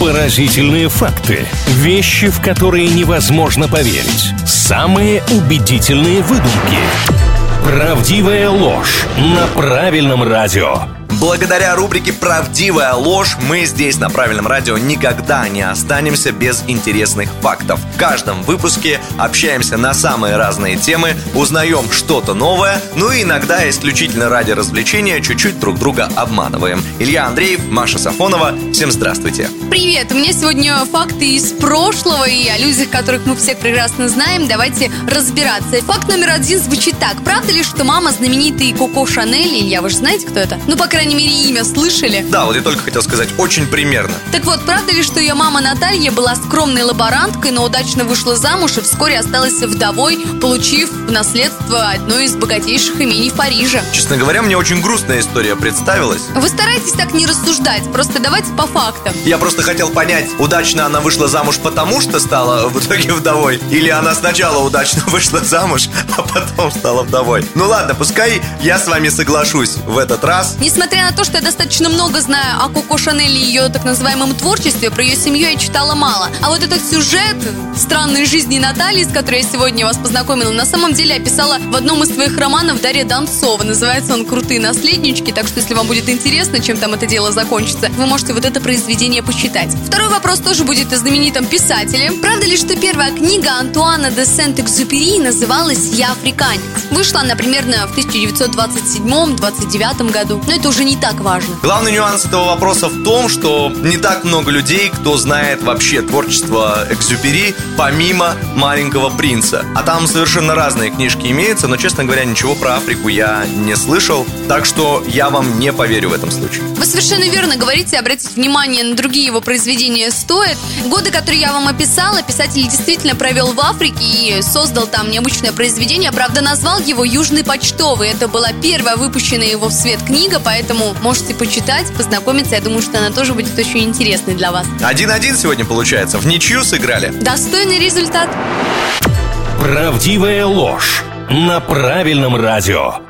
Поразительные факты. Вещи, в которые невозможно поверить. Самые убедительные выдумки. Правдивая ложь на правильном радио. Благодаря рубрике «Правдивая ложь» мы здесь на правильном радио никогда не останемся без интересных фактов. В каждом выпуске общаемся на самые разные темы, узнаем что-то новое, ну и иногда исключительно ради развлечения чуть-чуть друг друга обманываем. Илья Андреев, Маша Сафонова, всем здравствуйте. Привет, у меня сегодня факты из прошлого и о людях, которых мы все прекрасно знаем. Давайте разбираться. Факт номер один звучит так. Правда ли, что мама знаменитой Коко Шанель, Илья, вы же знаете, кто это? Ну, по крайней мере, имя слышали? Да, вот я только хотел сказать, очень примерно. Так вот, правда ли, что ее мама Наталья была скромной лаборанткой, но удачно вышла замуж и вскоре осталась вдовой, получив в наследство одно из богатейших имений в Париже? Честно говоря, мне очень грустная история представилась. Вы старайтесь так не рассуждать, просто давайте по фактам. Я просто хотел понять, удачно она вышла замуж потому, что стала в итоге вдовой, или она сначала удачно вышла замуж, а потом стала вдовой. Ну ладно, пускай я с вами соглашусь в этот раз. Несмотря на то, что я достаточно много знаю о Коко Шанель и ее так называемом творчестве, про ее семью я читала мало. А вот этот сюжет странной жизни Натальи, с которой я сегодня вас познакомила, на самом деле описала в одном из своих романов Дарья Донцова. Называется он «Крутые наследнички», так что если вам будет интересно, чем там это дело закончится, вы можете вот это произведение посчитать. Второй вопрос тоже будет о знаменитом писателе. Правда ли, что первая книга Антуана де Сент-Экзюпери называлась «Я африканец»? Вышла она примерно в 1927-29 году, но это уже не так важно. Главный нюанс этого вопроса в том, что не так много людей, кто знает вообще творчество Экзюпери, помимо «Маленького принца». А там совершенно разные книжки имеются, но, честно говоря, ничего про Африку я не слышал, так что я вам не поверю в этом случае. Вы совершенно верно говорите, обратить внимание на другие его произведения стоит. Годы, которые я вам описала, писатель действительно провел в Африке и создал там необычное произведение, правда, назвал его «Южный почтовый». Это была первая выпущенная его в свет книга, поэтому можете почитать, познакомиться. Я думаю, что она тоже будет очень интересной для вас. Один-один сегодня получается. В ничью сыграли. Достойный результат. Правдивая ложь на правильном радио.